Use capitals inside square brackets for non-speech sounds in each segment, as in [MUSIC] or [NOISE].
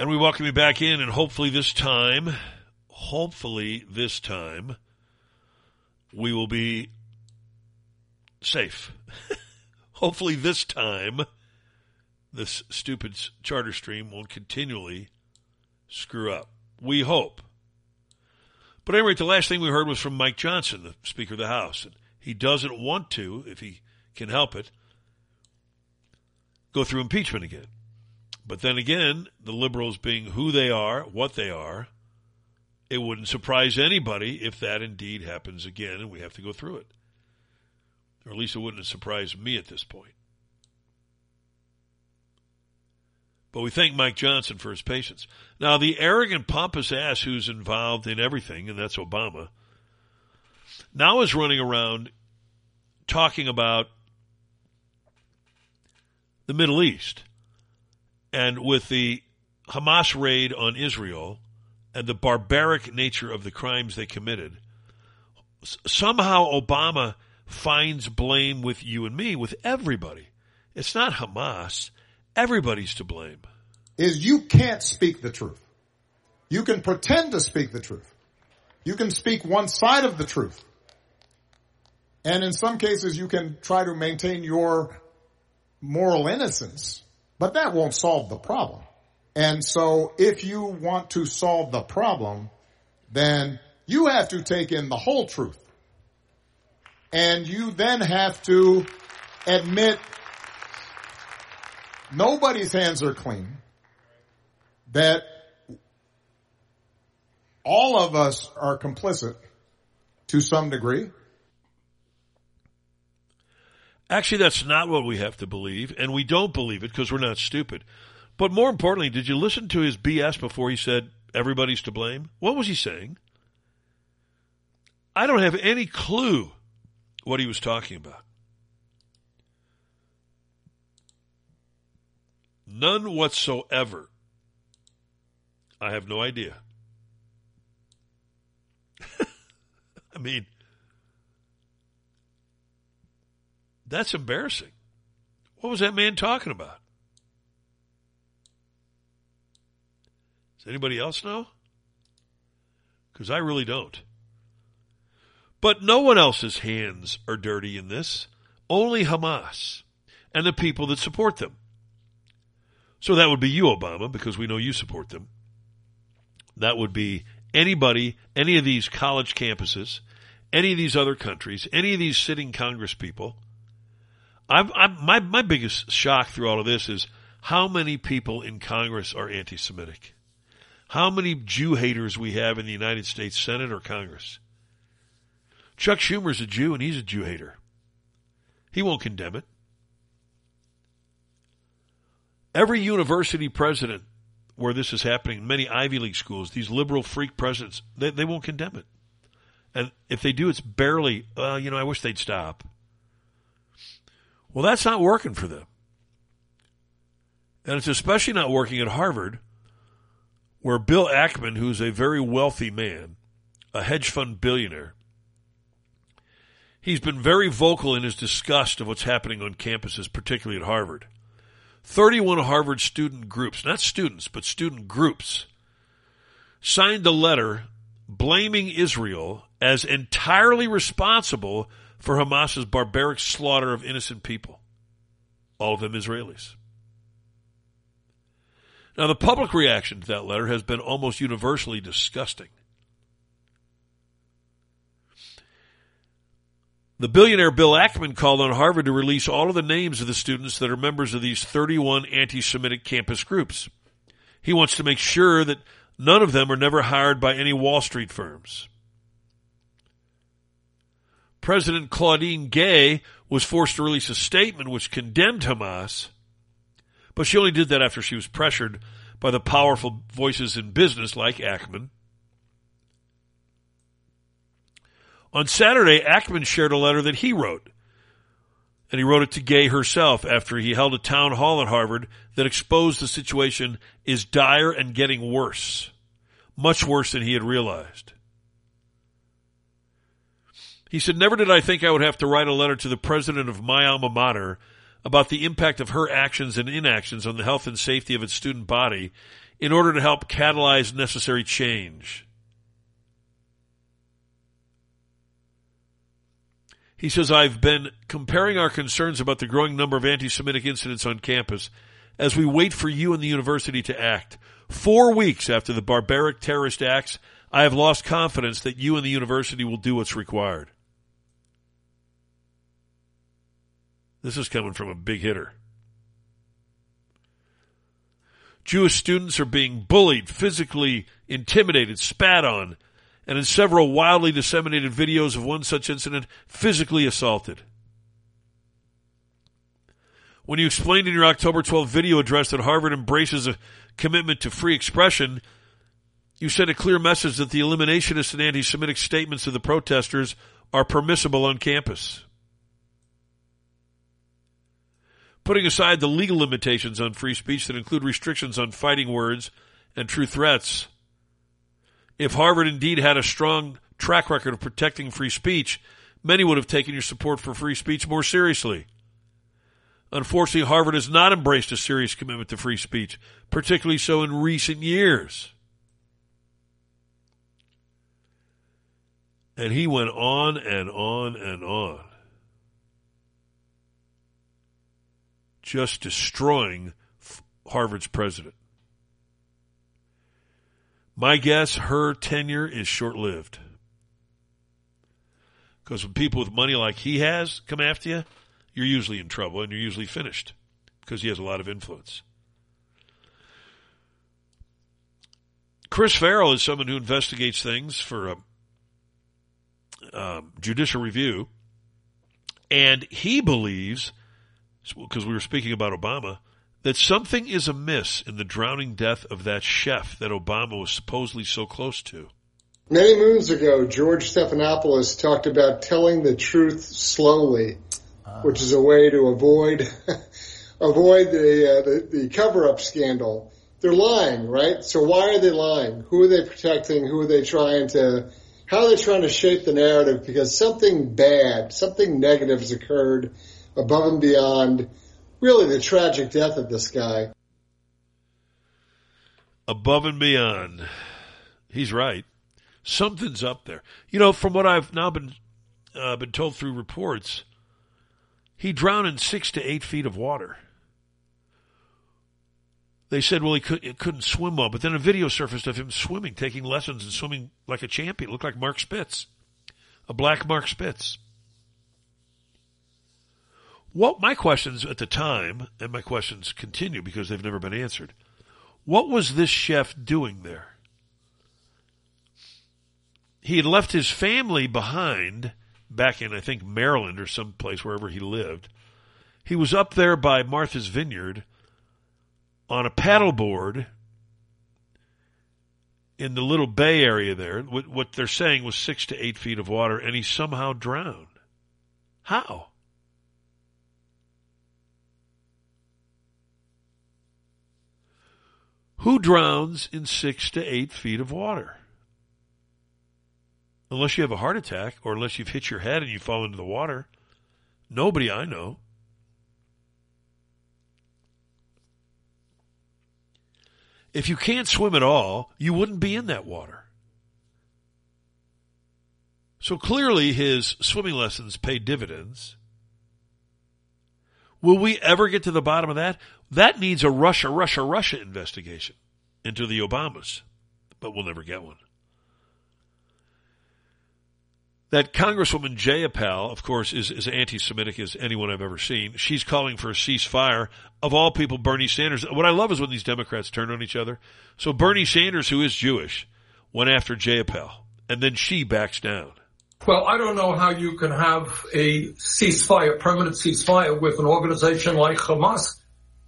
And we welcome you back in, and hopefully this time, hopefully this time, we will be safe. [LAUGHS] hopefully this time, this stupid charter stream won't continually screw up. We hope. But anyway, the last thing we heard was from Mike Johnson, the Speaker of the House. And he doesn't want to, if he can help it, go through impeachment again. But then again, the liberals being who they are, what they are, it wouldn't surprise anybody if that indeed happens again and we have to go through it. Or at least it wouldn't surprise me at this point. But we thank Mike Johnson for his patience. Now, the arrogant, pompous ass who's involved in everything, and that's Obama, now is running around talking about the Middle East and with the Hamas raid on Israel and the barbaric nature of the crimes they committed, somehow Obama finds blame with you and me, with everybody. It's not Hamas. Everybody's to blame. Is you can't speak the truth. You can pretend to speak the truth. You can speak one side of the truth. And in some cases, you can try to maintain your moral innocence but that won't solve the problem. And so if you want to solve the problem, then you have to take in the whole truth. And you then have to admit nobody's hands are clean, that all of us are complicit to some degree, Actually, that's not what we have to believe, and we don't believe it because we're not stupid. But more importantly, did you listen to his BS before he said everybody's to blame? What was he saying? I don't have any clue what he was talking about. None whatsoever. I have no idea. [LAUGHS] I mean, That's embarrassing. What was that man talking about? Does anybody else know? Because I really don't. But no one else's hands are dirty in this. Only Hamas and the people that support them. So that would be you, Obama, because we know you support them. That would be anybody, any of these college campuses, any of these other countries, any of these sitting Congress people I'm, I'm, my, my biggest shock through all of this is how many people in Congress are anti Semitic. How many Jew haters we have in the United States Senate or Congress. Chuck Schumer's a Jew and he's a Jew hater. He won't condemn it. Every university president where this is happening, many Ivy League schools, these liberal freak presidents, they, they won't condemn it. And if they do, it's barely, uh, you know, I wish they'd stop. Well, that's not working for them. And it's especially not working at Harvard, where Bill Ackman, who's a very wealthy man, a hedge fund billionaire, he's been very vocal in his disgust of what's happening on campuses, particularly at Harvard. 31 Harvard student groups, not students, but student groups, signed a letter blaming Israel as entirely responsible for Hamas's barbaric slaughter of innocent people, all of them Israelis. Now, the public reaction to that letter has been almost universally disgusting. The billionaire Bill Ackman called on Harvard to release all of the names of the students that are members of these 31 anti Semitic campus groups. He wants to make sure that none of them are never hired by any Wall Street firms. President Claudine Gay was forced to release a statement which condemned Hamas, but she only did that after she was pressured by the powerful voices in business like Ackman. On Saturday, Ackman shared a letter that he wrote, and he wrote it to Gay herself after he held a town hall at Harvard that exposed the situation is dire and getting worse, much worse than he had realized. He said, Never did I think I would have to write a letter to the president of my alma mater about the impact of her actions and inactions on the health and safety of its student body in order to help catalyze necessary change. He says, I've been comparing our concerns about the growing number of anti-Semitic incidents on campus as we wait for you and the university to act. Four weeks after the barbaric terrorist acts, I have lost confidence that you and the university will do what's required. This is coming from a big hitter. Jewish students are being bullied, physically intimidated, spat on, and in several wildly disseminated videos of one such incident, physically assaulted. When you explained in your October 12 video address that Harvard embraces a commitment to free expression, you sent a clear message that the eliminationist and anti-Semitic statements of the protesters are permissible on campus. Putting aside the legal limitations on free speech that include restrictions on fighting words and true threats, if Harvard indeed had a strong track record of protecting free speech, many would have taken your support for free speech more seriously. Unfortunately, Harvard has not embraced a serious commitment to free speech, particularly so in recent years. And he went on and on and on. Just destroying Harvard's president. My guess, her tenure is short lived. Because when people with money like he has come after you, you're usually in trouble and you're usually finished because he has a lot of influence. Chris Farrell is someone who investigates things for a um, judicial review, and he believes, because we were speaking about Obama, that something is amiss in the drowning death of that chef that Obama was supposedly so close to. Many moons ago, George Stephanopoulos talked about telling the truth slowly, uh. which is a way to avoid [LAUGHS] avoid the, uh, the the cover-up scandal. They're lying, right? So why are they lying? Who are they protecting? Who are they trying to how are they trying to shape the narrative? Because something bad, something negative has occurred above and beyond really the tragic death of this guy. Above and beyond. He's right. Something's up there. You know, from what I've now been uh, been told through reports, he drowned in six to eight feet of water. They said, well, he, could, he couldn't swim well, but then a video surfaced of him swimming, taking lessons and swimming like a champion. It looked like Mark Spitz, a black Mark Spitz. What my questions at the time, and my questions continue because they've never been answered. What was this chef doing there? He had left his family behind back in, I think, Maryland or some place wherever he lived. He was up there by Martha's Vineyard on a paddleboard in the little bay area there. What they're saying was six to eight feet of water, and he somehow drowned. How? Who drowns in six to eight feet of water? Unless you have a heart attack or unless you've hit your head and you fall into the water. Nobody I know. If you can't swim at all, you wouldn't be in that water. So clearly his swimming lessons pay dividends. Will we ever get to the bottom of that? That needs a Russia, Russia, Russia investigation into the Obamas, but we'll never get one. That Congresswoman Jayapal, of course, is as anti-Semitic as anyone I've ever seen. She's calling for a ceasefire. Of all people, Bernie Sanders. What I love is when these Democrats turn on each other. So Bernie Sanders, who is Jewish, went after Jayapal, and then she backs down. Well, I don't know how you can have a ceasefire, permanent ceasefire with an organization like Hamas,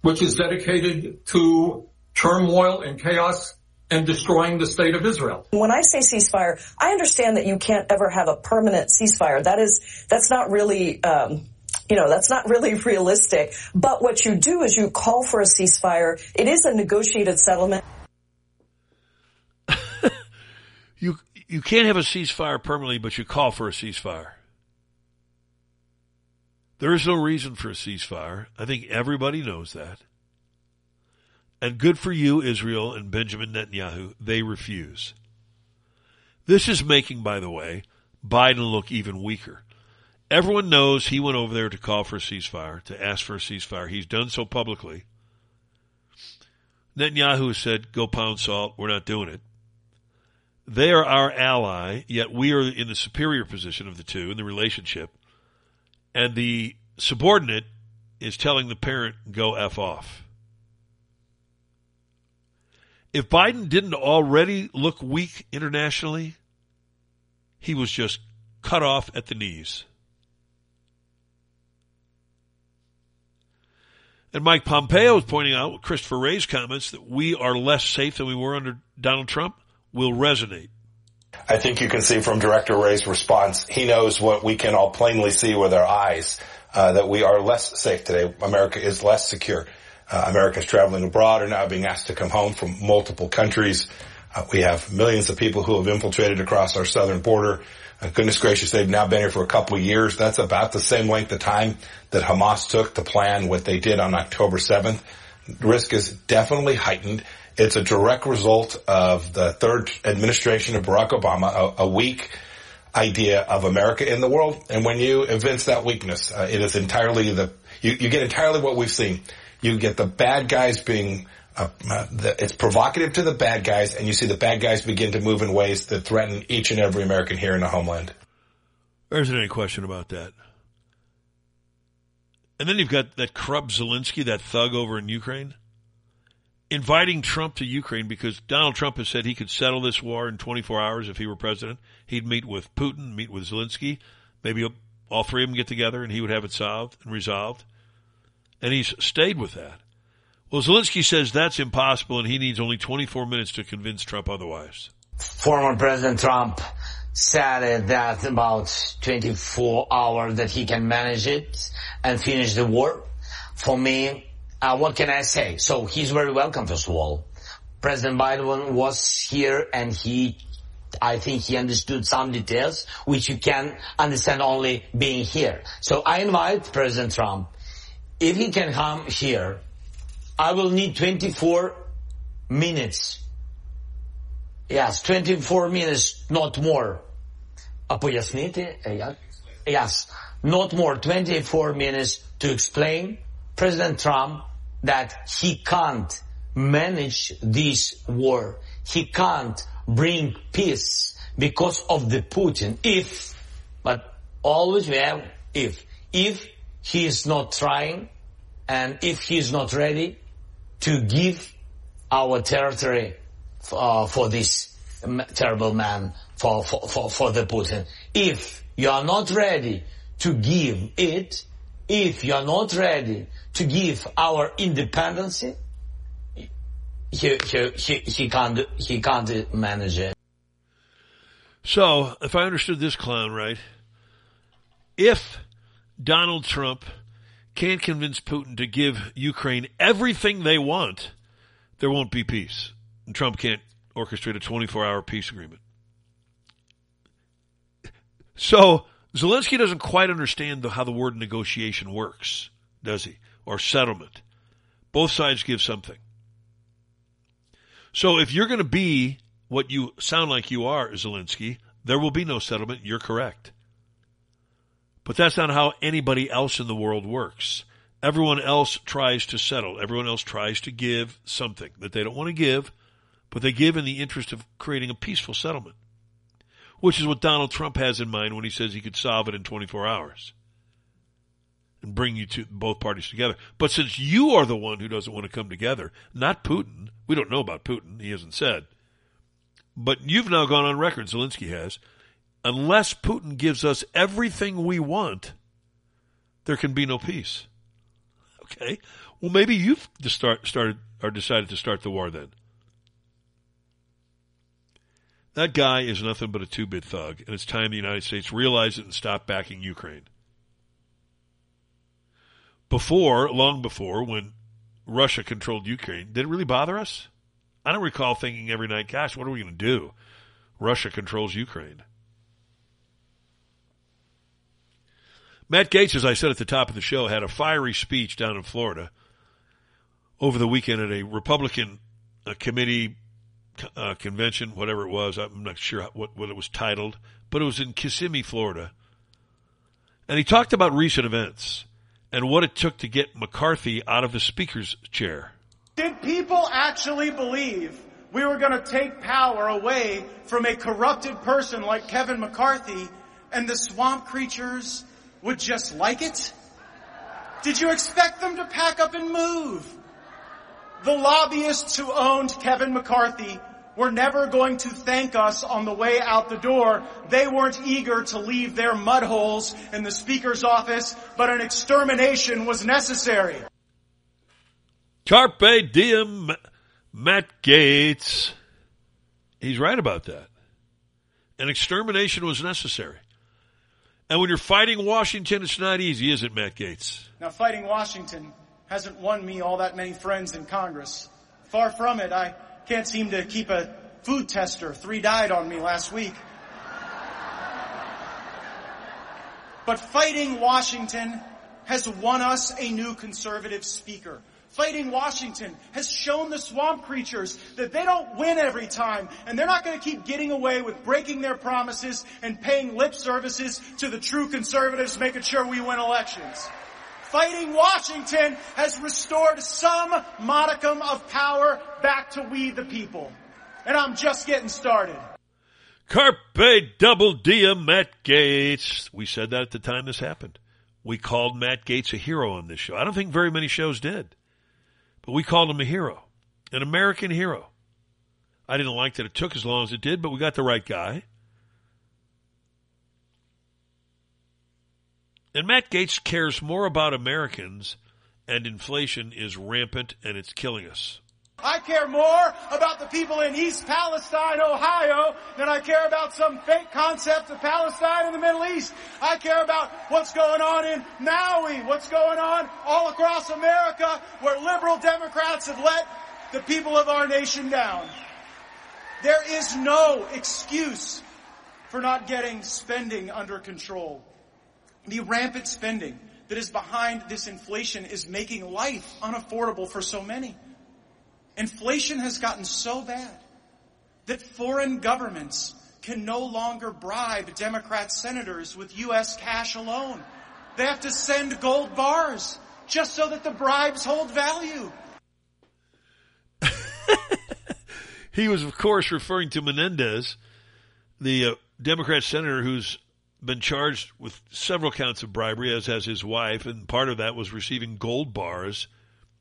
which is dedicated to turmoil and chaos and destroying the state of Israel. When I say ceasefire, I understand that you can't ever have a permanent ceasefire. That is, that's not really, um, you know, that's not really [LAUGHS] realistic. But what you do is you call for a ceasefire. It is a negotiated settlement. [LAUGHS] you you can't have a ceasefire permanently, but you call for a ceasefire. There is no reason for a ceasefire. I think everybody knows that. And good for you, Israel and Benjamin Netanyahu. They refuse. This is making, by the way, Biden look even weaker. Everyone knows he went over there to call for a ceasefire, to ask for a ceasefire. He's done so publicly. Netanyahu has said, go pound salt. We're not doing it. They are our ally, yet we are in the superior position of the two in the relationship. And the subordinate is telling the parent, go F off. If Biden didn't already look weak internationally, he was just cut off at the knees. And Mike Pompeo is pointing out Christopher Wray's comments that we are less safe than we were under Donald Trump will resonate. I think you can see from Director Wray's response, he knows what we can all plainly see with our eyes, uh, that we are less safe today. America is less secure. Uh, Americans traveling abroad are now being asked to come home from multiple countries. Uh, we have millions of people who have infiltrated across our southern border. Uh, goodness gracious, they've now been here for a couple of years. That's about the same length of time that Hamas took to plan what they did on October 7th. Risk is definitely heightened. It's a direct result of the third administration of Barack Obama, a, a weak idea of America in the world. And when you evince that weakness, uh, it is entirely the, you, you get entirely what we've seen. You get the bad guys being uh, uh, the, it's provocative to the bad guys, and you see the bad guys begin to move in ways that threaten each and every American here in the homeland. There isn't any question about that. And then you've got that corrupt Zelensky, that thug over in Ukraine, inviting Trump to Ukraine because Donald Trump has said he could settle this war in 24 hours if he were president. He'd meet with Putin, meet with Zelensky, maybe all three of them get together and he would have it solved and resolved. And he's stayed with that. Well, Zelensky says that's impossible and he needs only 24 minutes to convince Trump otherwise. Former President Trump said that about 24 hours that he can manage it and finish the war. For me, uh, what can I say? So he's very welcome, first of all. President Biden was here and he, I think he understood some details which you can understand only being here. So I invite President Trump, if he can come here I will need 24 minutes. Yes, 24 minutes, not more. А пояснити, Yes, not more, 24 minutes to explain President Trump that he can't manage this war. He can't bring peace because of the Putin. If, but always we have if. If he is not trying and if he is not ready, to give our territory uh, for this terrible man, for, for, for, for the Putin. If you are not ready to give it, if you are not ready to give our independence, he, he, he, he, can't, he can't manage it. So, if I understood this clown right, if Donald Trump can't convince Putin to give Ukraine everything they want, there won't be peace. And Trump can't orchestrate a 24 hour peace agreement. So Zelensky doesn't quite understand the, how the word negotiation works, does he? Or settlement. Both sides give something. So if you're going to be what you sound like you are, Zelensky, there will be no settlement. You're correct. But that's not how anybody else in the world works. Everyone else tries to settle. Everyone else tries to give something that they don't want to give, but they give in the interest of creating a peaceful settlement, which is what Donald Trump has in mind when he says he could solve it in 24 hours and bring you to both parties together. But since you are the one who doesn't want to come together, not Putin, we don't know about Putin, he hasn't said, but you've now gone on record, Zelensky has, unless Putin gives us everything we want, there can be no peace. Okay. Well, maybe you've start, started or decided to start the war then. That guy is nothing but a two-bit thug, and it's time the United States realize it and stop backing Ukraine. Before, long before, when Russia controlled Ukraine, did it really bother us? I don't recall thinking every night, gosh, what are we going to do? Russia controls Ukraine. Matt Gaetz, as I said at the top of the show, had a fiery speech down in Florida over the weekend at a Republican uh, committee uh, convention, whatever it was. I'm not sure what, what it was titled, but it was in Kissimmee, Florida. And he talked about recent events and what it took to get McCarthy out of the speaker's chair. Did people actually believe we were going to take power away from a corrupted person like Kevin McCarthy and the swamp creatures would just like it? Did you expect them to pack up and move? The lobbyists who owned Kevin McCarthy were never going to thank us on the way out the door. They weren't eager to leave their mud holes in the speaker's office, but an extermination was necessary. Carpe diem, Matt Gaetz. He's right about that. An extermination was necessary. And when you're fighting Washington, it's not easy, is it, Matt Gaetz? Now, fighting Washington hasn't won me all that many friends in Congress. Far from it. I can't seem to keep a food tester. Three died on me last week. But fighting Washington has won us a new conservative speaker. Fighting Washington has shown the swamp creatures that they don't win every time and they're not going to keep getting away with breaking their promises and paying lip services to the true conservatives making sure we win elections. Fighting Washington has restored some modicum of power back to we the people. And I'm just getting started. Carpe double diem, Matt Gaetz. We said that at the time this happened. We called Matt Gaetz a hero on this show. I don't think very many shows did. But we called him a hero, an American hero. I didn't like that it took as long as it did, but we got the right guy. And Matt Gaetz cares more about Americans, and inflation is rampant and it's killing us. I care more about the people in East Palestine, Ohio, than I care about some fake concept of Palestine in the Middle East. I care about what's going on in Maui, what's going on all across America, where liberal Democrats have let the people of our nation down. There is no excuse for not getting spending under control. The rampant spending that is behind this inflation is making life unaffordable for so many. Inflation has gotten so bad that foreign governments can no longer bribe Democrat senators with U.S. cash alone. They have to send gold bars just so that the bribes hold value. [LAUGHS] he was, of course, referring to Menendez, the uh, Democrat senator who's been charged with several counts of bribery, as has his wife, and part of that was receiving gold bars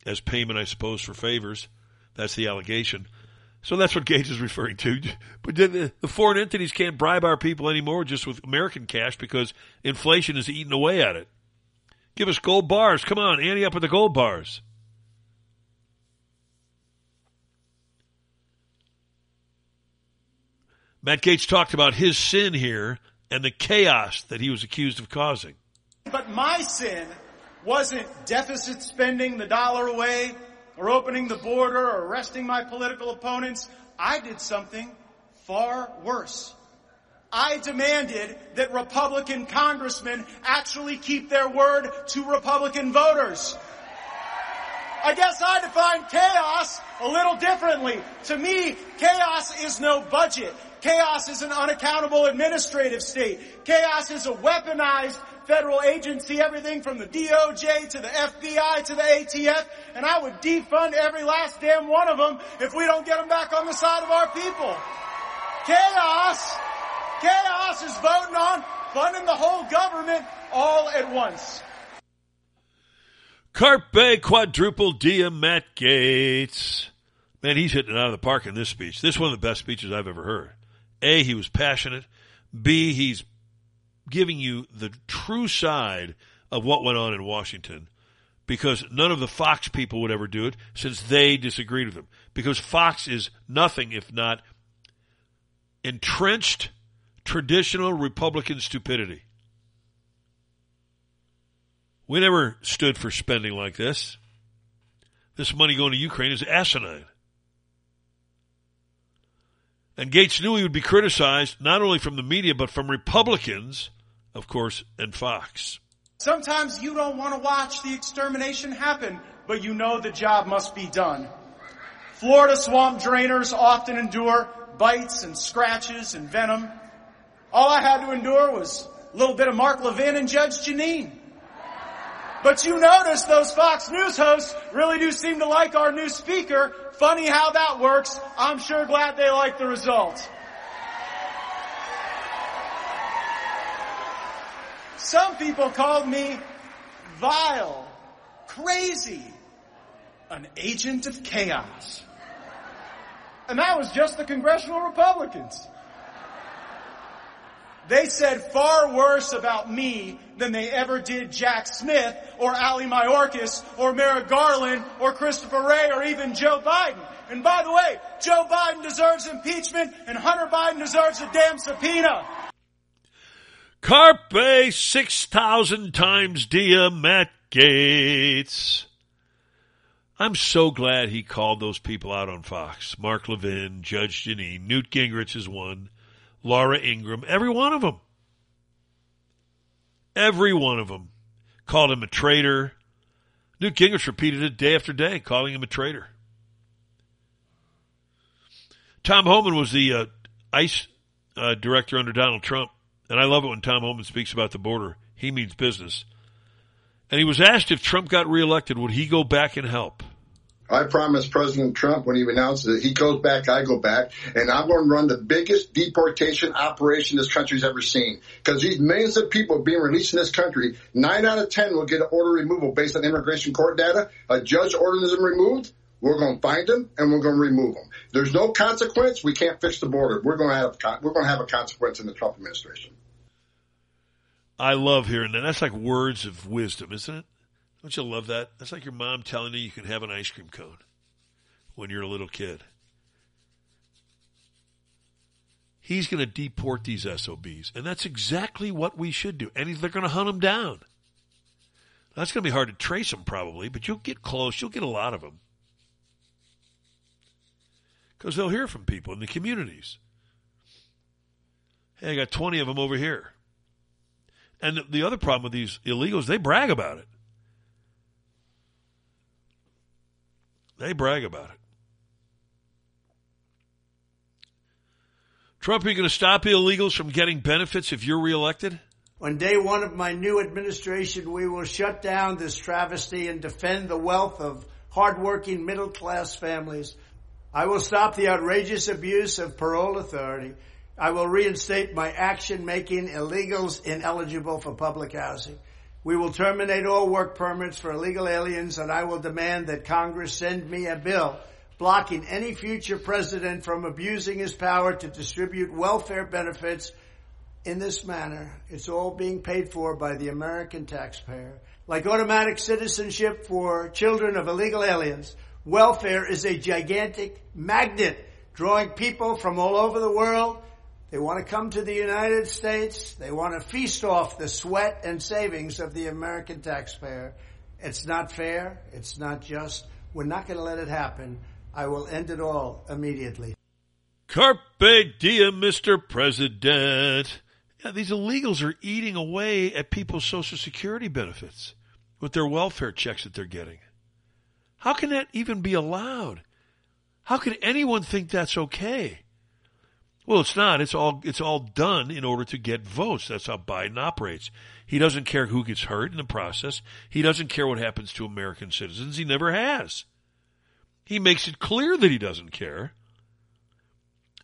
as payment, I suppose, for favors. That's the allegation. So that's what Gaetz is referring to. But the, foreign entities can't bribe our people anymore just with American cash because inflation is eating away at it. Give us gold bars. Come on, ante up with the gold bars. Matt Gaetz talked about his sin here and the chaos that he was accused of causing. But my sin wasn't deficit spending the dollar away or opening the border or arresting my political opponents. I did something far worse. I demanded that Republican congressmen actually keep their word to Republican voters. I guess I define chaos a little differently. To me, chaos is no budget. Chaos is an unaccountable administrative state. Chaos is a weaponized federal agency, everything from the DOJ to the FBI to the ATF, and I would defund every last damn one of them if we don't get them back on the side of our people. Chaos, chaos is voting on funding the whole government all at once. Carpe quadruple diem Matt Gaetz. Man, he's hitting it out of the park in this speech. This is one of the best speeches I've ever heard. A, he was passionate. B, he's giving you the true side of what went on in Washington because none of the Fox people would ever do it since they disagreed with him. Because Fox is nothing if not entrenched traditional Republican stupidity. We never stood for spending like this. This money going to Ukraine is asinine. And Gaetz knew he would be criticized not only from the media, but from Republicans, of course, and Fox. Sometimes you don't want to watch the extermination happen, but you know the job must be done. Florida swamp drainers often endure bites and scratches and venom. All I had to endure was a little bit of Mark Levin and Judge Jeanine. But you notice those Fox News hosts really do seem to like our new speaker. Funny how that works. I'm sure glad they like the result. Some people called me vile, crazy, an agent of chaos. And that was just the congressional Republicans. They said far worse about me than they ever did Jack Smith or Ali Mayorkas or Merrick Garland or Christopher Wray or even Joe Biden. And by the way, Joe Biden deserves impeachment and Hunter Biden deserves a damn subpoena. Carpe 6,000 times dia Matt Gaetz. I'm so glad he called those people out on Fox. Mark Levin, Judge Jeanine, Newt Gingrich is one, Laura Ingraham, every one of them. Every one of them called him a traitor. Newt Gingrich repeated it day after day, calling him a traitor. Tom Homan was the uh, ICE uh, director under Donald Trump. And I love it when Tom Homan speaks about the border. He means business. And he was asked if Trump got reelected, would he go back and help? I promised President Trump when he announced that he goes back, I go back, and I'm going to run the biggest deportation operation this country's ever seen. Because these millions of people being released in this country, nine out of ten will get an order removal based on immigration court data. A judge orders them removed. We're going to find them and we're going to remove them. There's no consequence. We can't fix the border. We're going to have we're going to have a consequence in the Trump administration. I love hearing that. That's like words of wisdom, isn't it? Don't you love that? That's like your mom telling you you can have an ice cream cone when you're a little kid. He's going to deport these SOBs, and that's exactly what we should do. And they're going to hunt them down. That's going to be hard to trace them, probably, but you'll get close. You'll get a lot of them because they'll hear from people in the communities. Hey, I got 20 of them over here. And the other problem with these illegals, they brag about it. They brag about it. Trump, are you going to stop illegals from getting benefits if you're reelected? On day one of my new administration, we will shut down this travesty and defend the wealth of hardworking middle class families. I will stop the outrageous abuse of parole authority. I will reinstate my action making illegals ineligible for public housing. We will terminate all work permits for illegal aliens and I will demand that Congress send me a bill blocking any future president from abusing his power to distribute welfare benefits in this manner. It's all being paid for by the American taxpayer. Like automatic citizenship for children of illegal aliens, welfare is a gigantic magnet drawing people from all over the world they want to come to the United States. They want to feast off the sweat and savings of the American taxpayer. It's not fair. It's not just. We're not going to let it happen. I will end it all immediately. Carpe diem, Mr. President. Yeah, these illegals are eating away at people's Social Security benefits with their welfare checks that they're getting. How can that even be allowed? How can anyone think that's okay? Well, it's not. It's all it's all done in order to get votes. That's how Biden operates. He doesn't care who gets hurt in the process. He doesn't care what happens to American citizens. He never has. He makes it clear that he doesn't care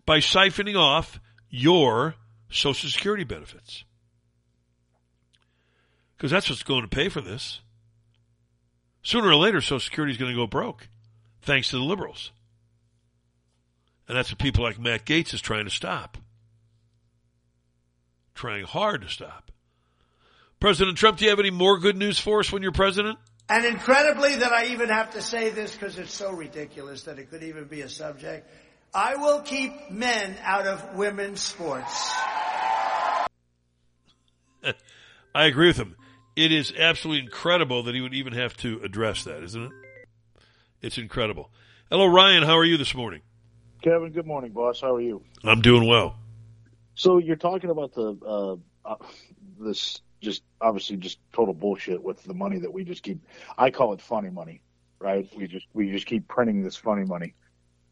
by siphoning off your Social Security benefits. Because that's what's going to pay for this. Sooner or later, Social Security is going to go broke, thanks to the liberals. And that's what people like Matt Gaetz is trying to stop. Trying hard to stop. President Trump, do you have any more good news for us when you're president? And incredibly that I even have to say this because it's so ridiculous that it could even be a subject. I will keep men out of women's sports. [LAUGHS] I agree with him. It is absolutely incredible that he would even have to address that, isn't it? It's incredible. Hello, Ryan. How are you this morning? Kevin, good morning, boss. How are you? I'm doing well. So you're talking about the uh, uh, this just obviously just total bullshit with the money that we just keep. I call it funny money, right? We just we just keep printing this funny money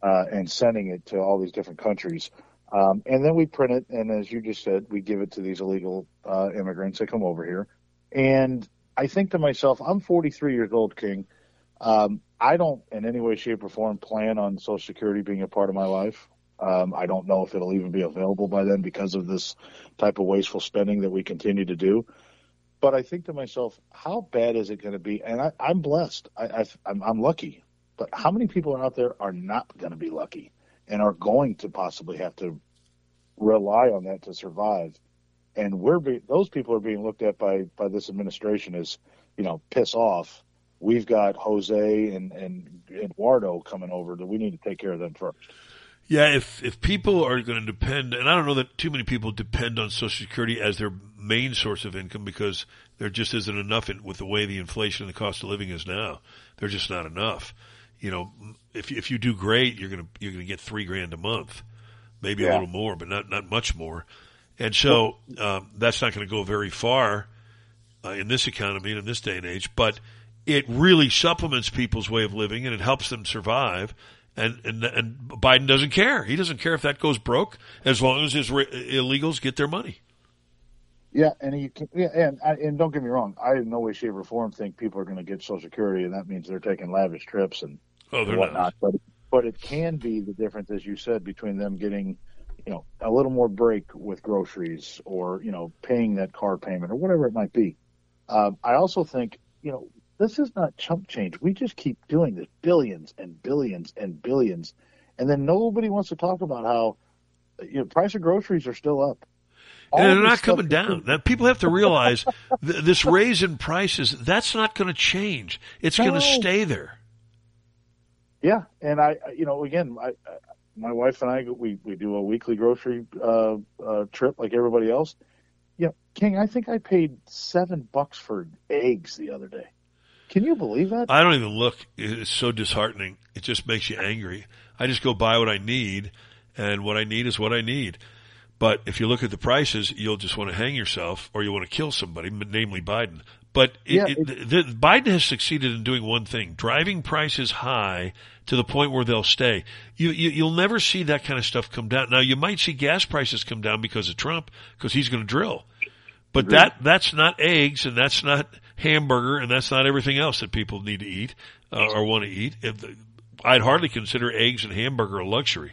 uh, and sending it to all these different countries. Um, and then we print it, and as you just said, we give it to these illegal uh, immigrants that come over here. And I think to myself, I'm 43 years old, King. Um, I don't, in any way, shape, or form, plan on Social Security being a part of my life. Um, I don't know if it'll even be available by then because of this type of wasteful spending that we continue to do. But I think to myself, how bad is it going to be? And I, I'm blessed. I, I'm, I'm lucky. But how many people out there are not going to be lucky and are going to possibly have to rely on that to survive? And we're be, those people are being looked at by by this administration as, you know, piss off. We've got Jose and and Eduardo coming over that we need to take care of them first. Yeah, if if people are going to depend, and I don't know that too many people depend on Social Security as their main source of income because there just isn't enough in, with the way the inflation and the cost of living is now. There's just not enough. You know, if if you do great, you're gonna you're gonna get three grand a month, maybe yeah. a little more, but not not much more. And so um, that's not going to go very far uh, in this economy and in this day and age. But it really supplements people's way of living and it helps them survive and, and, and Biden doesn't care. He doesn't care if that goes broke as long as his re- illegals get their money. Yeah, and he can, yeah, and and don't get me wrong, I in no way, shape, or form think people are going to get Social Security, and that means they're taking lavish trips and, oh, whatnot. Not. But but it can be the difference, as you said, between them getting, you know, a little more break with groceries or you know paying that car payment or whatever it might be. Um, I also think you know this is not chump change. We just keep doing this billions and billions and billions, and then nobody wants to talk about how you know price of groceries are still up. All and they're not coming down. Now, people have to realize [LAUGHS] th- this raise in prices, that's not going to change. It's no. going to stay there. Yeah. And I, you know, again, I, my wife and I, we, we do a weekly grocery uh, uh, trip like everybody else. Yeah. King, I think I paid seven bucks for eggs the other day. Can you believe that? I don't even look. It's so disheartening. It just makes you angry. I just go buy what I need, and what I need is what I need. But if you look at the prices, you'll just want to hang yourself or you want to kill somebody, namely Biden. But it, yeah, it, the, Biden has succeeded in doing one thing, driving prices high to the point where they'll stay. You, you, you'll never see that kind of stuff come down. Now you might see gas prices come down because of Trump, because he's going to drill. But that, that's not eggs and that's not hamburger, and that's not everything else that people need to eat uh, or want to eat. I'd hardly consider eggs and hamburger a luxury.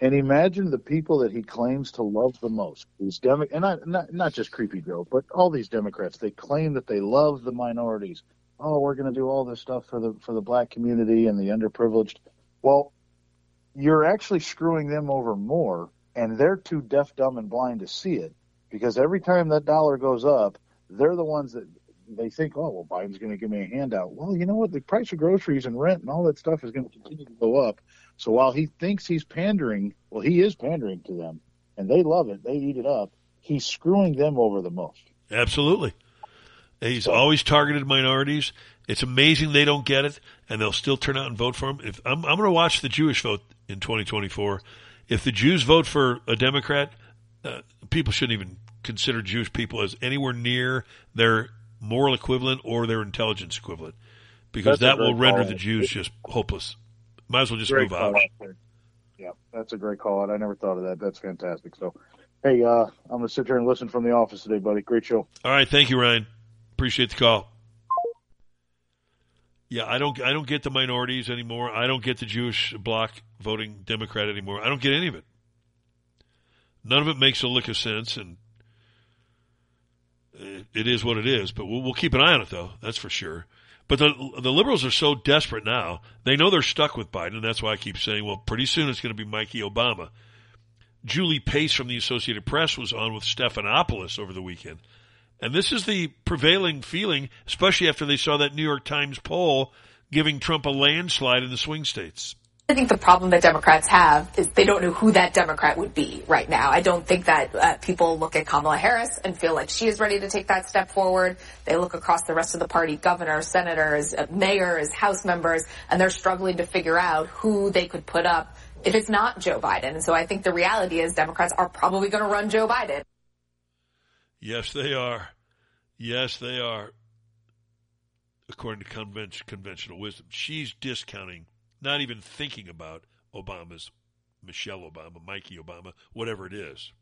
And imagine the people that he claims to love the most. These Demo- and not, not not just Creepy Joe, but all these Democrats. They claim that they love the minorities. Oh, we're going to do all this stuff for the for the black community and the underprivileged. Well, you're actually screwing them over more, and they're too deaf, dumb, and blind to see it. Because every time that dollar goes up, they're the ones that they think, oh, well, Biden's going to give me a handout. Well, you know what? The price of groceries and rent and all that stuff is going to continue to go up. So while he thinks he's pandering, well, he is pandering to them, and they love it. They eat it up. He's screwing them over the most. Absolutely. He's so, always targeted minorities. It's amazing they don't get it, and they'll still turn out and vote for him. If I'm, I'm going to watch the Jewish vote in 2024. If the Jews vote for a Democrat, uh, people shouldn't even consider Jewish people as anywhere near their moral equivalent or their intelligence equivalent, because that's that will render the Jews just hopeless. Might as well just great move out. Yeah, that's a great call out. I never thought of that. That's fantastic. So, hey, uh, I'm gonna sit here and listen from the office today, buddy. Great show. All right, thank you, Ryan. Appreciate the call. Yeah, I don't I don't get the minorities anymore. I don't get the Jewish bloc voting Democrat anymore. I don't get any of it. None of it makes a lick of sense, and it is what it is. But we'll, we'll keep an eye on it, though. That's for sure. But the the liberals are so desperate now; they know they're stuck with Biden, and that's why I keep saying, well, pretty soon it's going to be Mikey Obama. Julie Pace from the Associated Press was on with Stephanopoulos over the weekend, and this is the prevailing feeling, especially after they saw that New York Times poll giving Trump a landslide in the swing states. I think the problem that Democrats have is they don't know who that Democrat would be right now. I don't think that uh, people look at Kamala Harris and feel like she is ready to take that step forward. They look across the rest of the party, governors, senators, uh, mayors, House members, and they're struggling to figure out who they could put up if it's not Joe Biden. And so I think the reality is Democrats are probably going to run Joe Biden. Yes, they are. Yes, they are, according to convention, conventional wisdom. She's discounting, not even thinking about Obama's Michelle Obama, Mikey Obama, whatever it is.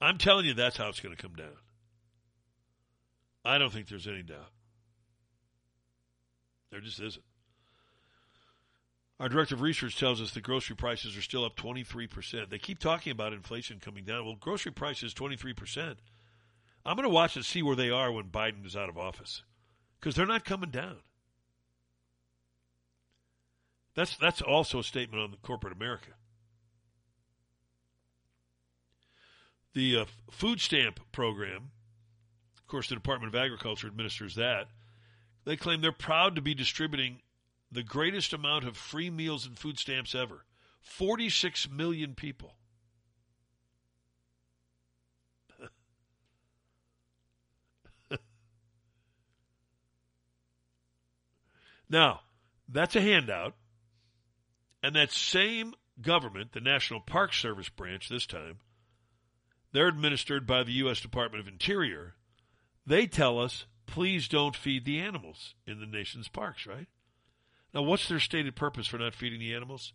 I'm telling you, that's how it's going to come down. I don't think there's any doubt. There just isn't. Our director of research tells us that grocery prices are still up 23%. They keep talking about inflation coming down. Well, grocery prices 23%. I'm going to watch and see where they are when Biden is out of office because they're not coming down. That's that's also a statement on the corporate America. The uh, food stamp program, of course, the Department of Agriculture administers that. They claim they're proud to be distributing the greatest amount of free meals and food stamps ever 46 million people. [LAUGHS] now, that's a handout. And that same government, the National Park Service branch this time, they're administered by the U.S. Department of Interior. They tell us, please don't feed the animals in the nation's parks, right? Now, what's their stated purpose for not feeding the animals?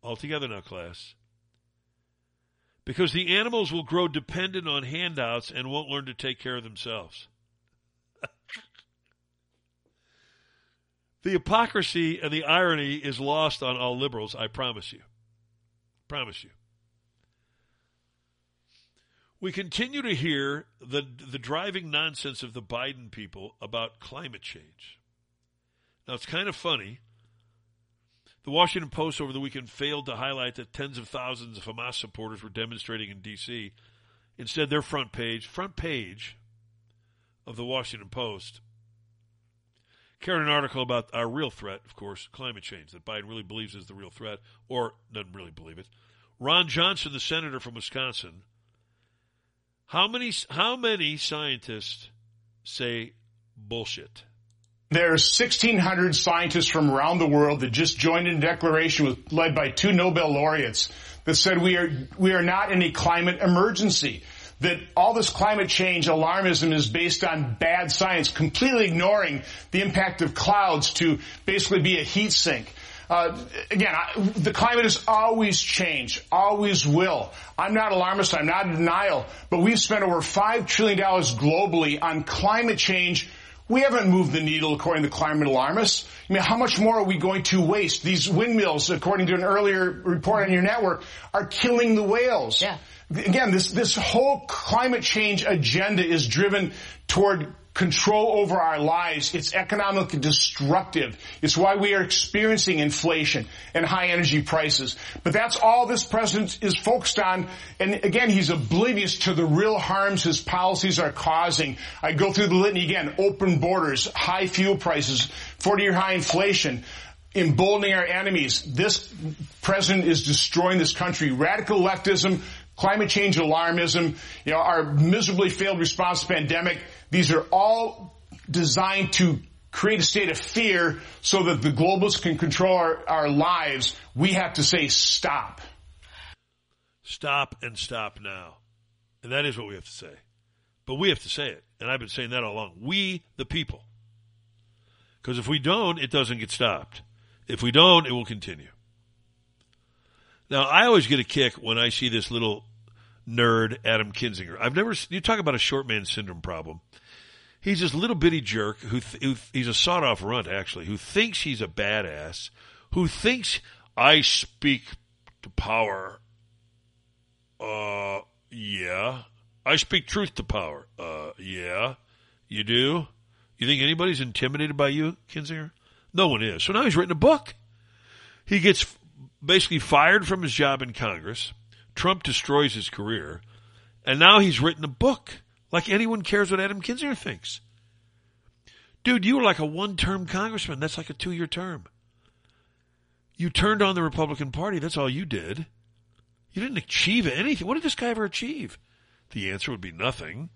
All together now, class. Because the animals will grow dependent on handouts and won't learn to take care of themselves. The hypocrisy and the irony is lost on all liberals, I promise you. Promise you. We continue to hear the, the driving nonsense of the Biden people about climate change. Now, it's kind of funny. The Washington Post over the weekend failed to highlight that tens of thousands of Hamas supporters were demonstrating in D.C. Instead, their front page, front page of the Washington Post, carried an article about our real threat, of course, climate change, that Biden really believes is the real threat, or doesn't really believe it. Ron Johnson, the senator from Wisconsin, how many how many scientists say bullshit? There's 1,600 scientists from around the world that just joined in a declaration with, led by two Nobel laureates that said we are, we are not in a climate emergency. That all this climate change alarmism is based on bad science, completely ignoring the impact of clouds to basically be a heat sink. Uh, again, I, the climate has always changed, always will. I'm not alarmist, I'm not in denial, but we've spent over $5 trillion globally on climate change we haven't moved the needle according to climate alarmists. I mean, how much more are we going to waste? These windmills, according to an earlier report on your network, are killing the whales. Yeah. Again, this, this whole climate change agenda is driven toward control over our lives. It's economically destructive. It's why we are experiencing inflation and high energy prices. But that's all this president is focused on. And again, he's oblivious to the real harms his policies are causing. I go through the litany again. Open borders, high fuel prices, 40 year high inflation, emboldening our enemies. This president is destroying this country. Radical leftism, climate change alarmism, you know, our miserably failed response to pandemic. These are all designed to create a state of fear so that the globalists can control our, our lives. We have to say stop. Stop and stop now. And that is what we have to say. But we have to say it. And I've been saying that all along. We, the people. Because if we don't, it doesn't get stopped. If we don't, it will continue. Now, I always get a kick when I see this little nerd, Adam Kinzinger. I've never, you talk about a short man syndrome problem. He's this little bitty jerk who, th- who he's a sawed off runt, actually, who thinks he's a badass, who thinks I speak to power. Uh, yeah. I speak truth to power. Uh, yeah. You do? You think anybody's intimidated by you, Kinzinger? No one is. So now he's written a book. He gets basically fired from his job in Congress. Trump destroys his career. And now he's written a book. Like anyone cares what Adam Kinzinger thinks. Dude, you were like a one term congressman. That's like a two year term. You turned on the Republican Party. That's all you did. You didn't achieve anything. What did this guy ever achieve? The answer would be nothing.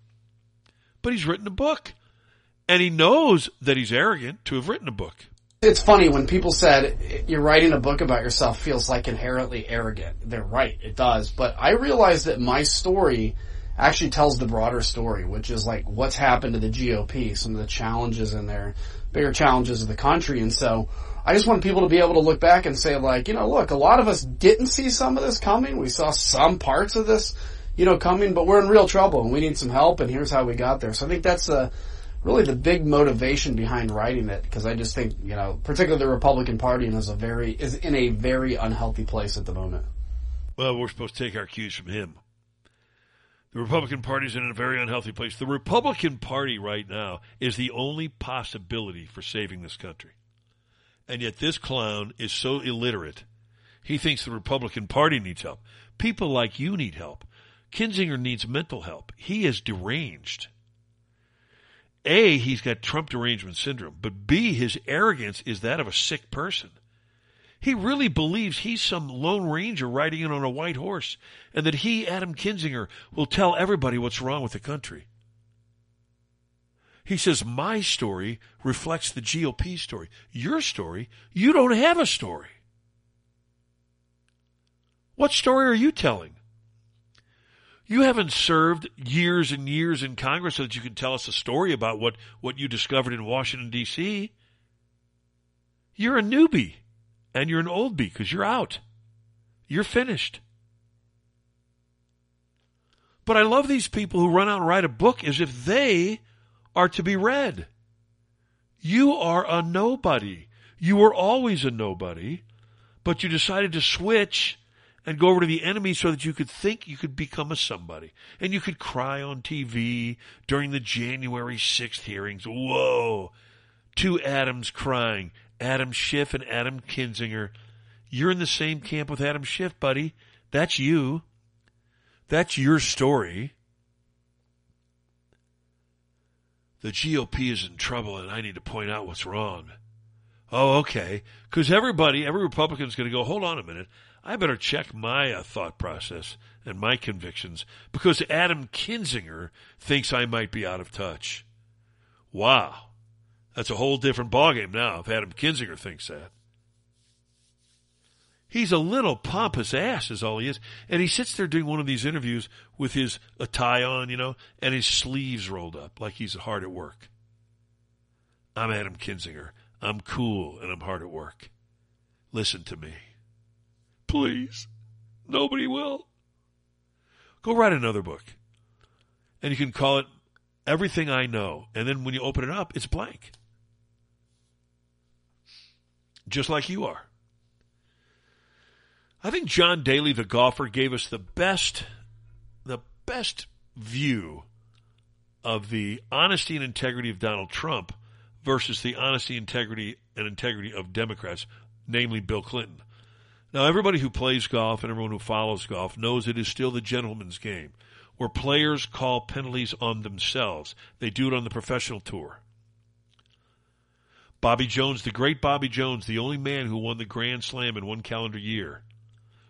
But he's written a book. And he knows that he's arrogant to have written a book. It's funny when people said you're writing a book about yourself feels like inherently arrogant. They're right, it does. But I realized that my story actually tells the broader story, which is like what's happened to the GOP, some of the challenges in there, bigger challenges of the country. And so I just want people to be able to look back and say like, you know, look, a lot of us didn't see some of this coming. We saw some parts of this, you know, coming, but we're in real trouble and we need some help and here's how we got there. So I think that's a, really the big motivation behind writing it because I just think, you know, particularly the Republican Party is a very, is in a very unhealthy place at the moment. Well, we're supposed to take our cues from him. The Republican Party is in a very unhealthy place. The Republican Party right now is the only possibility for saving this country. And yet this clown is so illiterate. He thinks the Republican Party needs help. People like you need help. Kinzinger needs mental help. He is deranged. A, he's got Trump derangement syndrome, but B, his arrogance is that of a sick person. He really believes he's some lone ranger riding in on a white horse and that he, Adam Kinzinger, will tell everybody what's wrong with the country. He says, my story reflects the GOP story. Your story, you don't have a story. What story are you telling? You haven't served years and years in Congress so that you can tell us a story about what, what you discovered in Washington, D.C. You're a newbie and you're an old bee because you're out. You're finished. But I love these people who run out and write a book as if they are to be read. You are a nobody. You were always a nobody, but you decided to switch and go over to the enemy so that you could think you could become a somebody. And you could cry on TV during the January 6th hearings. Whoa! Two Adams crying. Adam Schiff and Adam Kinzinger. You're in the same camp with Adam Schiff, buddy. That's you. That's your story. The GOP is in trouble and I need to point out what's wrong. Oh, okay. Because everybody, every Republican is going to go, hold on a minute. I better check my uh, thought process and my convictions because Adam Kinzinger thinks I might be out of touch. Wow. That's a whole different ballgame now if Adam Kinzinger thinks that. He's a little pompous ass is all he is. And he sits there doing one of these interviews with his a tie on, you know, and his sleeves rolled up like he's hard at work. I'm Adam Kinzinger. I'm cool and I'm hard at work. Listen to me. Please. Nobody will. Go write another book. And you can call it Everything I Know. And then when you open it up, it's blank. Just like you are. I think John Daly, the golfer, gave us the best, the best view of the honesty and integrity of Donald Trump versus the honesty, integrity, and integrity of Democrats, namely Bill Clinton. Now, everybody who plays golf and everyone who follows golf knows it is still the gentleman's game, where players call penalties on themselves. They do it on the professional tour. Bobby Jones, the great Bobby Jones, the only man who won the Grand Slam in one calendar year,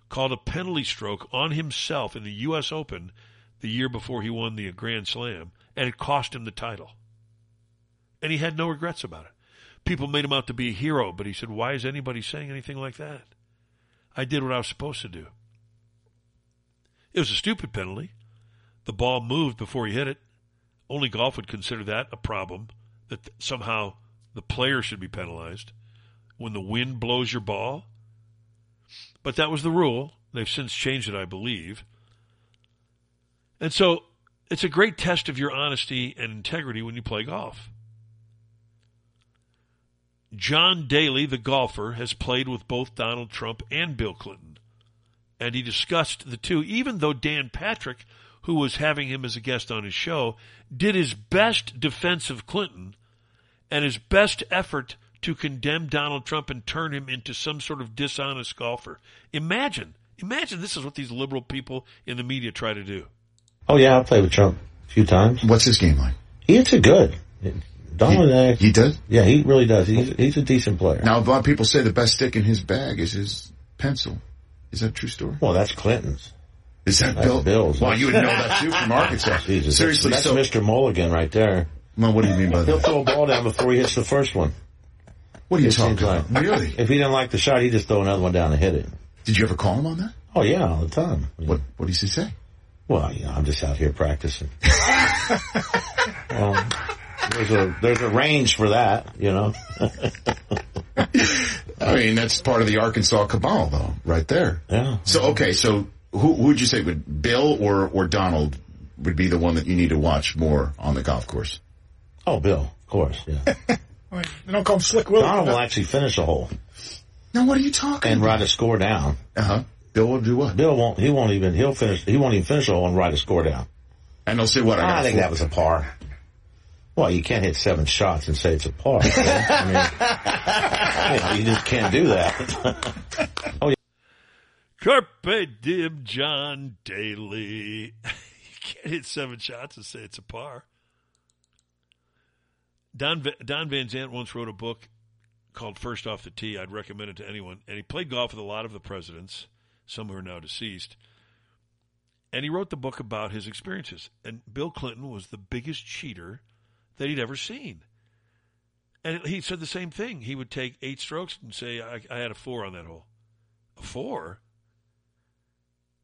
called a penalty stroke on himself in the U.S. Open the year before he won the Grand Slam, and it cost him the title. And he had no regrets about it. People made him out to be a hero, but he said, Why is anybody saying anything like that? I did what I was supposed to do. It was a stupid penalty. The ball moved before he hit it. Only golf would consider that a problem, that somehow the player should be penalized when the wind blows your ball. But that was the rule. They've since changed it, I believe. And so it's a great test of your honesty and integrity when you play golf. John Daly, the golfer, has played with both Donald Trump and Bill Clinton. And he discussed the two, even though Dan Patrick, who was having him as a guest on his show, did his best defense of Clinton and his best effort to condemn Donald Trump and turn him into some sort of dishonest golfer. Imagine, imagine this is what these liberal people in the media try to do. Oh yeah, I played with Trump a few times. What's his game like? He hits it good. Donald, he, he does. Yeah, he really does. He's he's a decent player. Now, a lot of people say the best stick in his bag is his pencil. Is that a true story? Well, that's Clinton's. Is that That's Bill? Bill's. Well, you would know that too from Arkansas. [LAUGHS] Jesus, Seriously, that's, so Mr. Mulligan right there. Well, what do you mean by that? He'll throw a ball down before he hits the first one. What are you It talking seems like. about? Really? If he didn't like the shot, he'd just throw another one down and hit it. Did you ever call him on that? Oh yeah, all the time. What What did he say? Well, you know, I'm just out here practicing. well, [LAUGHS] um, there's a there's a range for that, you know. [LAUGHS] I mean, that's part of the Arkansas cabal, though, right there. Yeah. So, okay, so who, who would you say would Bill or, or Donald would be the one that you need to watch more on the golf course? Oh, Bill, of course, yeah. [LAUGHS] They don't call him Slick Willie. Donald will actually finish a hole Now, what are you talking and about? write a score down. Uh huh. Bill will do what? Bill won't. He won't even. He'll finish. He won't even finish a hole and write a score down. And they'll say what? I, I think four. that was a par. Well, you can't hit seven shots and say it's a par. Bill. I mean, you, [LAUGHS] know, you just can't do that. [LAUGHS] oh, yeah. Carpe diem, John Daly. [LAUGHS] you can't hit seven shots and say it's a par. Don Don Van Zant once wrote a book called First Off the Tee. I'd recommend it to anyone. And he played golf with a lot of the presidents, some who are now deceased. And he wrote the book about his experiences. And Bill Clinton was the biggest cheater that he'd ever seen. And he said the same thing. He would take eight strokes and say, I, I had a four on that hole. A four?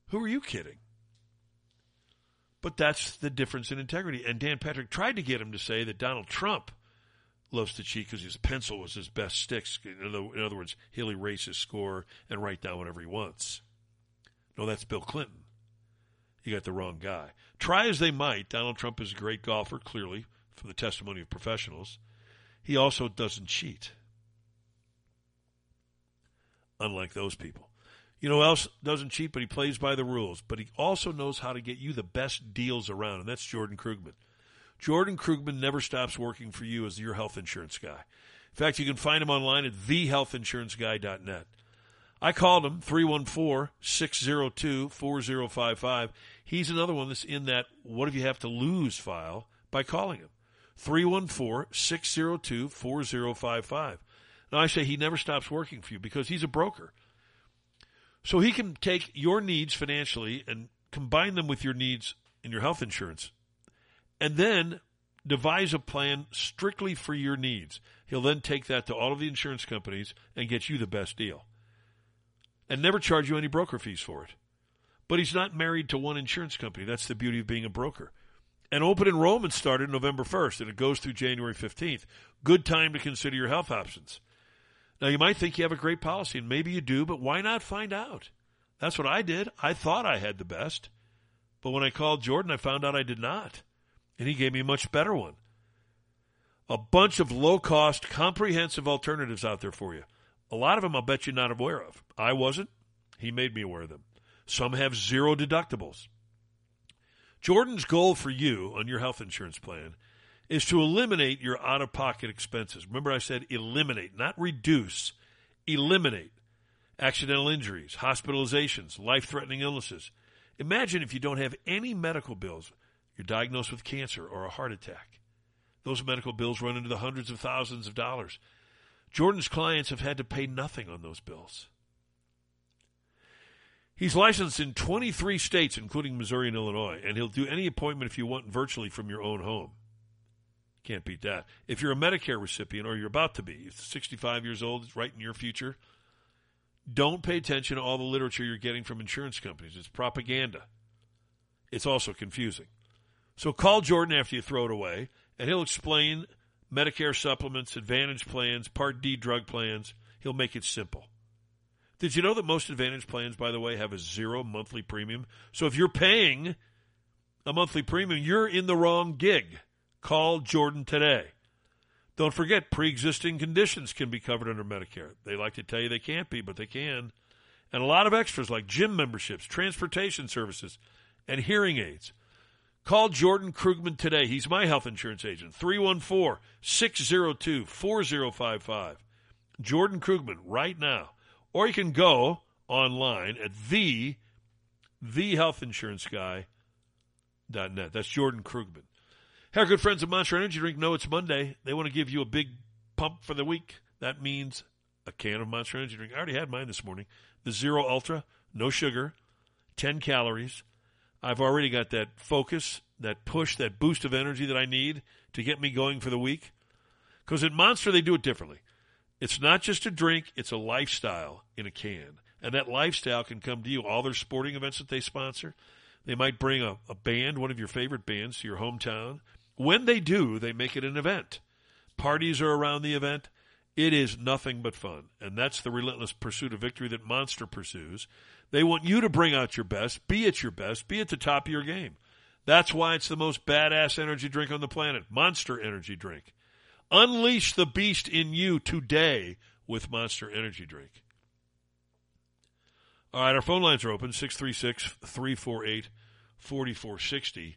Who are you kidding? But that's the difference in integrity. And Dan Patrick tried to get him to say that Donald Trump loves to cheat because his pencil was his best other, in other words, he'll erase his score and write down whatever he wants. No, that's Bill Clinton. You got the wrong guy. Try as they might, Donald Trump is a great golfer, clearly, from the testimony of professionals. He also doesn't cheat. Unlike those people. You know else doesn't cheat, but he plays by the rules. But he also knows how to get you the best deals around, and that's Jordan Krugman. Jordan Krugman never stops working for you as your health insurance guy. In fact, you can find him online at thehealthinsuranceguy.net. I called him 314-602-4055. He's another one that's in that what if you have to lose file by calling him. 314-602-4055. Now I say he never stops working for you because he's a broker. So he can take your needs financially and combine them with your needs in your health insurance and then devise a plan strictly for your needs. He'll then take that to all of the insurance companies and get you the best deal and never charge you any broker fees for it. But he's not married to one insurance company. That's the beauty of being a broker. And open enrollment started November 1st and it goes through January 15th. Good time to consider your health options. Now you might think you have a great policy and maybe you do, but why not find out? That's what I did. I thought I had the best. But when I called Jordan, I found out I did not. And he gave me a much better one. A bunch of low cost, comprehensive alternatives out there for you. A lot of them I'll bet you're not aware of. I wasn't. He made me aware of them. Some have zero deductibles. Jordan's goal for you on your health insurance plan is to eliminate your out of pocket expenses. Remember, I said eliminate, not reduce, eliminate accidental injuries, hospitalizations, life threatening illnesses. Imagine if you don't have any medical bills, you're diagnosed with cancer or a heart attack. Those medical bills run into the hundreds of thousands of dollars. Jordan's clients have had to pay nothing on those bills. He's licensed in 23 states, including Missouri and Illinois, and he'll do any appointment if you want virtually from your own home. Can't beat that. If you're a Medicare recipient, or you're about to be, 65 years old, it's right in your future, don't pay attention to all the literature you're getting from insurance companies. It's propaganda. It's also confusing. So call Jordan after you throw it away, and he'll explain Medicare supplements, Advantage plans, Part D drug plans. He'll make it simple. Did you know that most Advantage plans, by the way, have a zero monthly premium? So if you're paying a monthly premium, you're in the wrong gig. Call Jordan today. Don't forget, pre existing conditions can be covered under Medicare. They like to tell you they can't be, but they can. And a lot of extras like gym memberships, transportation services, and hearing aids. Call Jordan Krugman today. He's my health insurance agent. 314 602 4055. Jordan Krugman, right now. Or you can go online at the thehealthinsuranceguy.net. That's Jordan Krugman. Hey, good friends at Monster Energy Drink know it's Monday. They want to give you a big pump for the week. That means a can of Monster Energy Drink. I already had mine this morning. The Zero Ultra, no sugar, 10 calories. I've already got that focus, that push, that boost of energy that I need to get me going for the week. Because at Monster, they do it differently. It's not just a drink, it's a lifestyle in a can. And that lifestyle can come to you. All their sporting events that they sponsor, They might bring a, a band, one of your favorite bands, to your hometown. When they do, they make it an event. Parties are around the event. It is nothing but fun. And that's the relentless pursuit of victory that Monster pursues. They want you to bring out your best, be at your best, be at the top of your game. That's why it's the most badass energy drink on the planet. Monster Energy Drink. Unleash the beast in you today with Monster Energy Drink. All right, our phone lines are open 636 348 4460,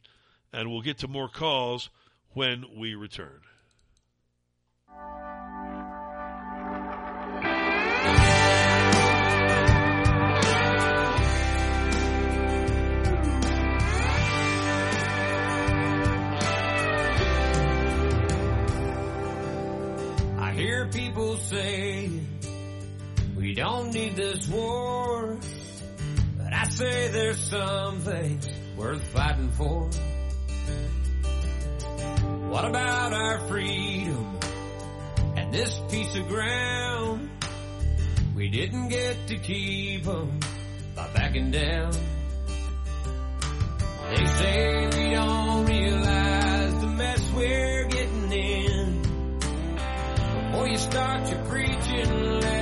and we'll get to more calls when we return. Hear people say we don't need this war, but I say there's some things worth fighting for. What about our freedom and this piece of ground? We didn't get to keep 'em by backing down. They say we don't start your preaching,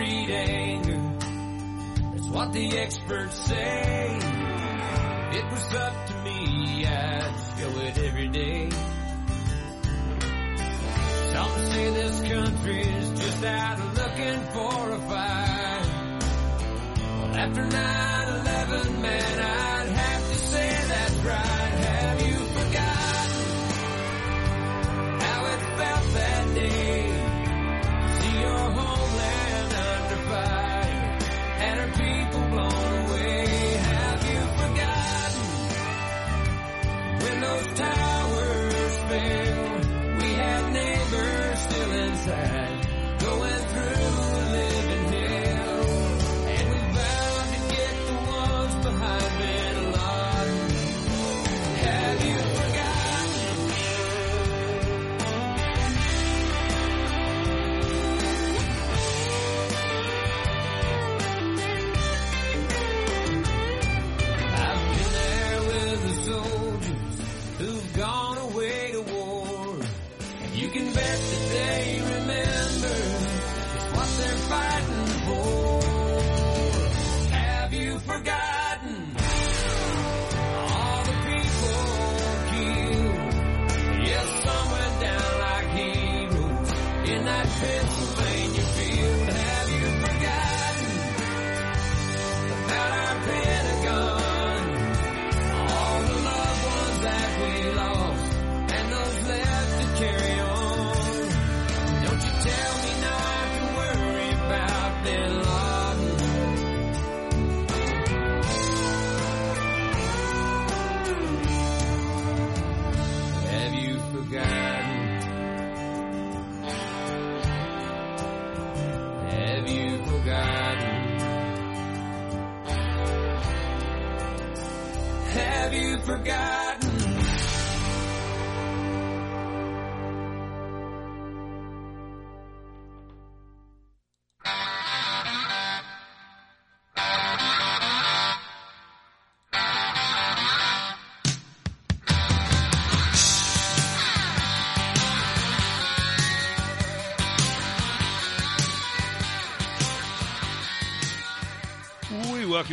breed anger. That's what the experts say. It was up to me, I'd just go it every day. Some say this country's just out looking for a fight. Well, after 9-11, man, I'd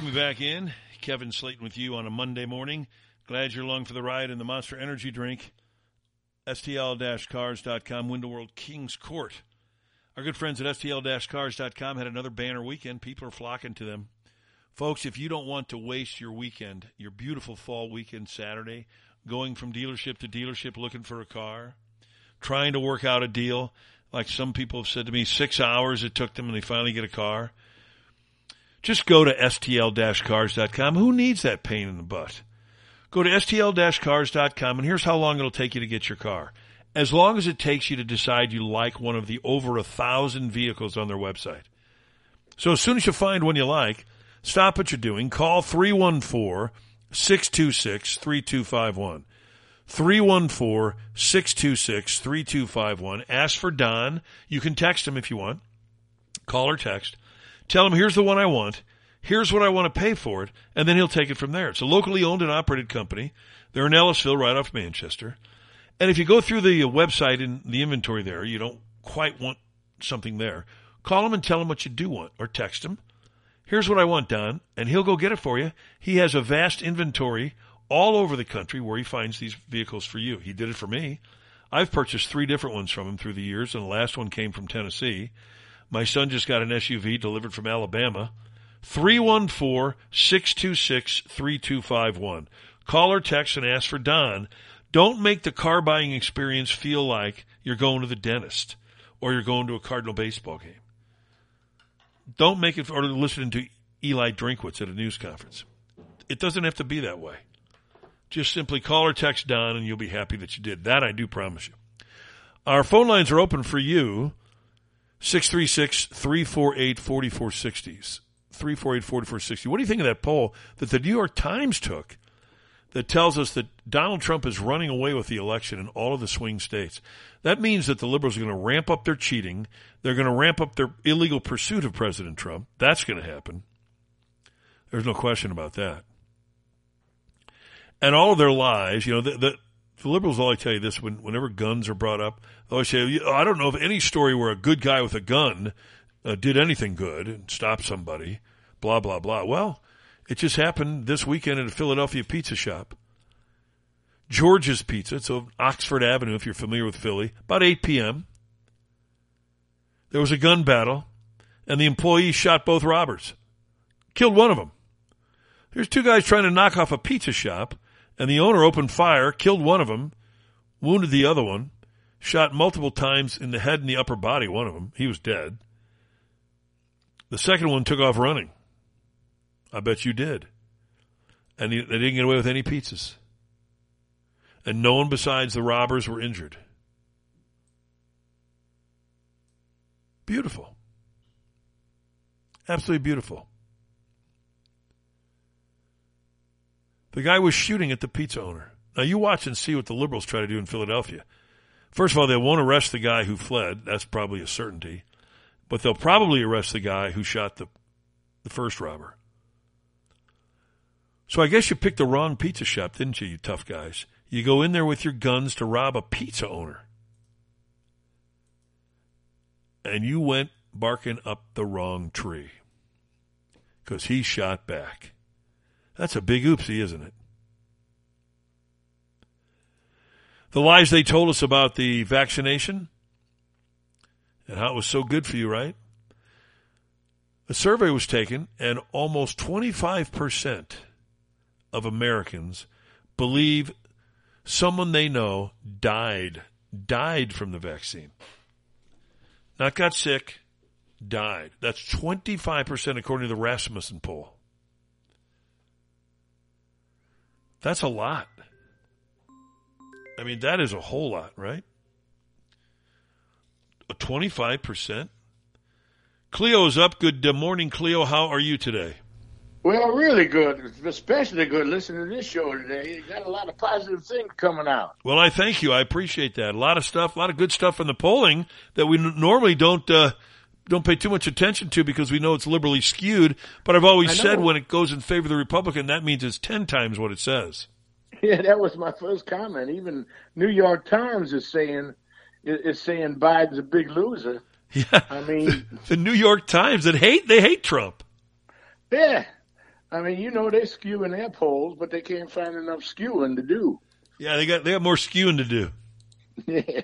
welcome back in. Kevin Slaten with you on a Monday morning. Glad you're along for the ride in the Monster Energy drink. STL-cars.com, Window World King's Court. Our good friends at STL-cars.com had another banner weekend. People are flocking to them. Folks, if you don't want to waste your weekend, your beautiful fall weekend Saturday, going from dealership to dealership looking for a car, trying to work out a deal, like some people have said to me, six hours it took them and they finally get a car. Just go to STL-cars.com. Who needs that pain in the butt? Go to STL-cars.com and here's how long it'll take you to get your car. As long as it takes you to decide you like one of the over a thousand vehicles on their website. So as soon as you find one you like, stop what you're doing, call 314-626-3251. 314-626-3251. Ask for Don. You can text him if you want. Call or text. Tell him, here's the one I want. Here's what I want to pay for it. And then he'll take it from there. It's a locally owned and operated company. They're in Ellisville, right off Manchester. And if you go through the uh, website and the inventory there, you don't quite want something there, call him and tell him what you do want or text him. Here's what I want, Don. And he'll go get it for you. He has a vast inventory all over the country where he finds these vehicles for you. He did it for me. I've purchased three different ones from him through the years, and the last one came from Tennessee. My son just got an SUV delivered from Alabama. 314-626-3251. Call or text and ask for Don. Don't make the car buying experience feel like you're going to the dentist or you're going to a Cardinal baseball game. Don't make it or listening to Eli Drinkwitz at a news conference. It doesn't have to be that way. Just simply call or text Don and you'll be happy that you did. That I do promise you. Our phone lines are open for you. 636-348-4460s. 348-4460. What do you think of that poll that the New York Times took that tells us that Donald Trump is running away with the election in all of the swing states? That means that the liberals are going to ramp up their cheating. They're going to ramp up their illegal pursuit of President Trump. That's going to happen. There's no question about that. And all of their lies, you know, the, the, the liberals always tell you this when, whenever guns are brought up. They always say, I don't know of any story where a good guy with a gun uh, did anything good and stopped somebody, blah, blah, blah. Well, it just happened this weekend at a Philadelphia pizza shop. George's Pizza. It's on Oxford Avenue, if you're familiar with Philly. About 8 p.m. There was a gun battle, and the employee shot both robbers. Killed one of them. There's two guys trying to knock off a pizza shop, and the owner opened fire, killed one of them, wounded the other one, shot multiple times in the head and the upper body, one of them. He was dead. The second one took off running. I bet you did. And they didn't get away with any pizzas. And no one besides the robbers were injured. Beautiful. Absolutely beautiful. The guy was shooting at the pizza owner. Now you watch and see what the liberals try to do in Philadelphia. First of all, they won't arrest the guy who fled. That's probably a certainty. But they'll probably arrest the guy who shot the, the first robber. So I guess you picked the wrong pizza shop, didn't you, you tough guys? You go in there with your guns to rob a pizza owner. And you went barking up the wrong tree. Because he shot back. That's a big oopsie, isn't it? The lies they told us about the vaccination and how it was so good for you, right? A survey was taken, and almost 25% of Americans believe someone they know died, died from the vaccine. Not got sick, died. That's 25% according to the Rasmussen poll. That's a lot. I mean, that is a whole lot, right? A 25%? Cleo's up. Good morning, Cleo. How are you today? Well, really good, especially good listening to this show today. You got a lot of positive things coming out. Well, I thank you. I appreciate that. A lot of stuff, a lot of good stuff in the polling that we n- normally don't uh, don't pay too much attention to because we know it's liberally skewed. But I've always said when it goes in favor of the Republican, that means it's ten times what it says. Yeah, that was my first comment. Even New York Times is saying is saying Biden's a big loser. Yeah, I mean [LAUGHS] the New York Times that hate they hate Trump. Yeah, I mean you know they skew in their polls, but they can't find enough skewing to do. Yeah, they got they got more skewing to do. [LAUGHS] Yeah.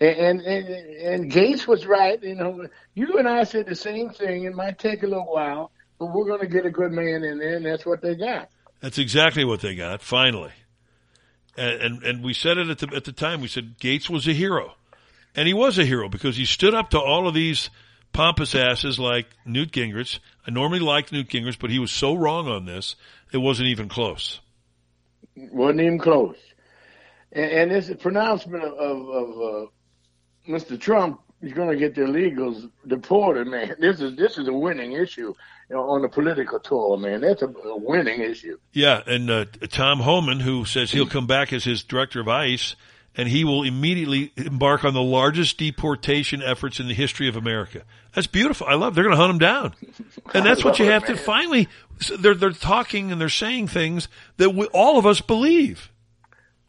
And, and and Gaetz was right. You know, you and I said the same thing. It might take a little while, but we're going to get a good man in there, and that's what they got. That's exactly what they got. Finally, and and, and we said it at the at the time. We said Gaetz was a hero, and he was a hero because he stood up to all of these pompous asses like Newt Gingrich. I normally liked Newt Gingrich, but he was so wrong on this, it wasn't even close. Wasn't even close. And, and this pronouncement of, of, of uh, Mr. Trump is going to get the illegals deported, man. [LAUGHS] This is this is a winning issue you know, on the political tour, man. That's a, a winning issue. Yeah, and uh, Tom Homan, who says he'll come back as his director of ICE, and he will immediately embark on the largest deportation efforts in the history of America. That's beautiful. I love. It. They're going to hunt him down, [LAUGHS] and that's what you have to finally. They're they're talking and they're saying things that we, all of us believe.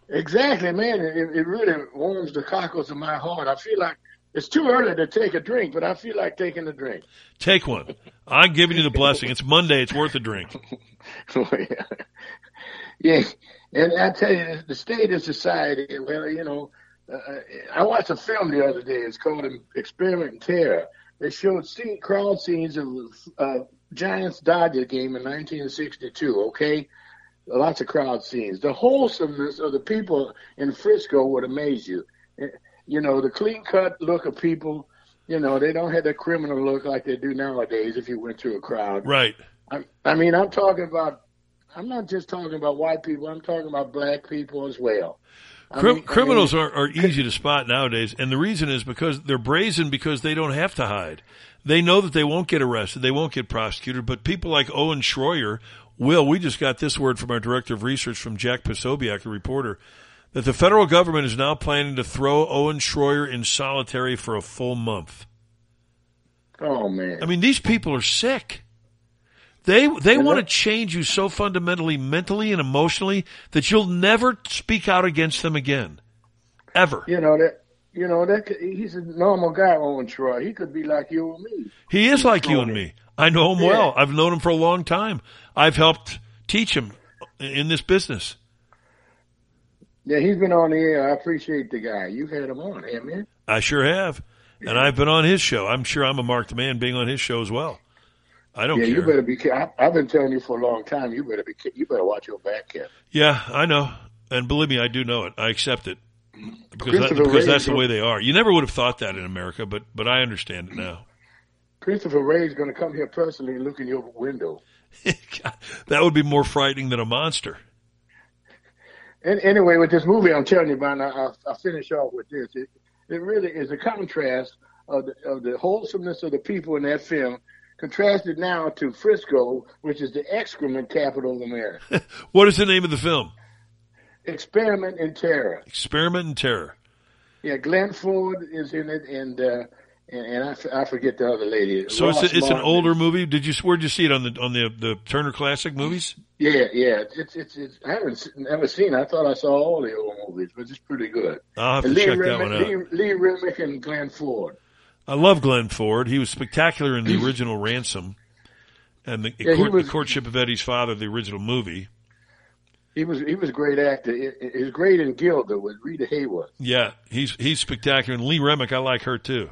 Exactly, man. It, it really warms the cockles of my heart. I feel like it's too early to take a drink, but I feel like taking a drink. Take one. I'm giving you the blessing. It's Monday. It's worth a drink. [LAUGHS] oh, yeah, yeah. and I tell you, the state of society. Well, you know, uh, I watched a film the other day. It's called Experiment in Terror. They showed scene, crowd scenes of uh, Giants Dodger game in 1962. Okay, lots of crowd scenes. The wholesomeness of the people in Frisco would amaze you. Eh, you know, the clean cut look of people. You know, they don't have that criminal look like they do nowadays. If you went through a crowd, right? I, I mean, I'm talking about. I'm not just talking about white people. I'm talking about black people as well. Mean, criminals I mean, are, are easy to spot nowadays, and the reason is because they're brazen because they don't have to hide. They know that they won't get arrested, they won't get prosecuted. But people like Owen Schroyer Will, we just got this word from our director of research from Jack Posobiec, the reporter, that the federal government is now planning to throw Owen Schroyer in solitary for a full month. Oh man! I mean, these people are sick. They they want to change you so fundamentally, mentally and emotionally, that you'll never speak out against them again, ever. You know that. You know that he's a normal guy, Owen Schroyer. He could be like you and me. He is like you and me. I know him yeah. well. I've known him for a long time. I've helped teach him in this business. Yeah, he's been on the air. I appreciate the guy. You've had him on, haven't you? I sure have. And I've been on his show. I'm sure I'm a marked man being on his show as well. I don't yeah, care. you better be. I've been telling you for a long time. You better be. You better watch your back, Kev. Yeah, I know, and believe me, I do know it. I accept it because that, because that's the way they are. You never would have thought that in America, but but I understand it now. Christopher Wray is going to come here personally and look in your window. [LAUGHS] that would be more frightening than a monster. And anyway, with this movie I'm telling you about, I'll, I'll finish off with this. It, it really is a contrast of the, of the wholesomeness of the people in that film, contrasted now to Frisco, which is the excrement capital of America. [LAUGHS] what is the name of the film? Experiment in Terror. Experiment in Terror. Yeah, Glenn Ford is in it, and uh, and, and I, I forget the other lady. So Ross it's a, it's an older movie. Did you where'd you see it on the on the the Turner Classic Movies? Yeah, yeah. It's it's, it's I haven't never seen. it. I thought I saw all the old movies, but it's pretty good. I'll have to Lee check Remick, that one out. Lee, Lee Remick and Glenn Ford. I love Glenn Ford. He was spectacular in the [CLEARS THROAT] original Ransom, and the, yeah, court, was, the courtship of Eddie's father, the original movie. He was he was a great actor. He was great in Gilda with Rita Hayworth. Yeah, he's he's spectacular. And Lee Remick, I like her too.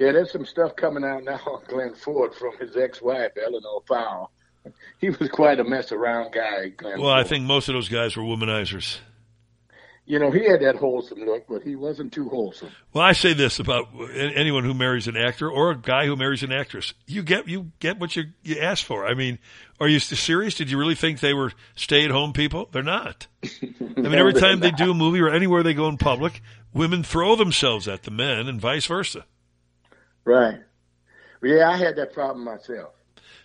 Yeah, there's some stuff coming out now on Glenn Ford from his ex-wife Eleanor Powell. He was quite a mess around guy. Glenn well, Ford. I think most of those guys were womanizers. You know, he had that wholesome look, but he wasn't too wholesome. Well, I say this about anyone who marries an actor or a guy who marries an actress: you get you get what you you ask for. I mean, are you serious? Did you really think they were stay-at-home people? They're not. I mean, [LAUGHS] every time they do a movie or anywhere they go in public, women throw themselves at the men, and vice versa. Right. Yeah, I had that problem myself.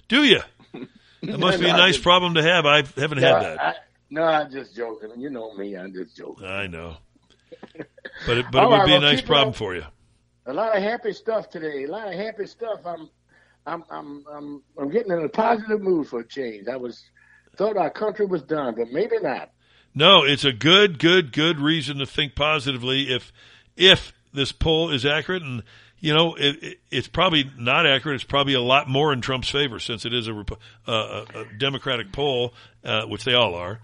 Do you? [LAUGHS] That must be a nice problem to have. I haven't no, had that. I, no, I'm just joking. You know me. I'm just joking. I know. But it, but it would right, be a nice problem for you. A lot of happy stuff today. A lot of happy stuff. I'm I'm I'm I'm I'm getting in a positive mood for a change. I was thought our country was done, but maybe not. No, it's a good, good, good reason to think positively if if this poll is accurate and you know, it, it, it's probably not accurate. It's probably a lot more in Trump's favor since it is a, a, a Democratic poll, uh, which they all are.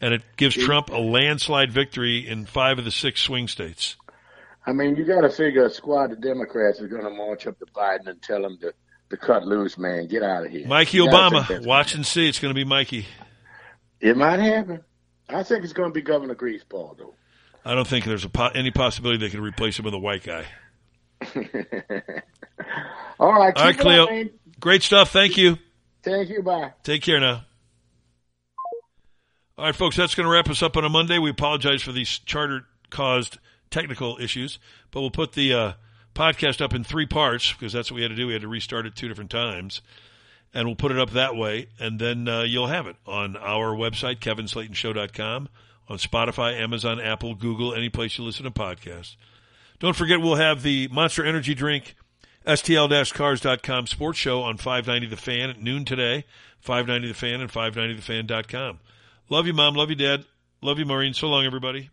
and it gives Trump a landslide victory in five of the six swing states. I mean, you got to figure a squad of Democrats is going to march up to Biden and tell him to, to cut loose, man. Get out of here. Mikey Obama, watch and see. It's going to be Mikey. It might happen. I think it's going to be Governor Greaseball, though. I don't think there's a po- any possibility they could replace him with a white guy. [LAUGHS] All right, All right, Cleo. up. Great stuff. Thank you. Thank you. Bye. Take care now. All right, folks, that's going to wrap us up on a Monday. We apologize for these charter caused technical issues, but we'll put the uh, podcast up in three parts because that's what we had to do. We had to restart it two different times. And we'll put it up that way, and then uh, you'll have it on our website, kevinslatenshow.com, on Spotify, Amazon, Apple, Google, any place you listen to podcasts. Don't forget, we'll have the Monster Energy Drink STL-cars.com sports show on 590 The Fan at noon today, 590 The Fan and 590thefan.com. Love you, Mom. Love you, Dad. Love you, Maureen. So long, everybody.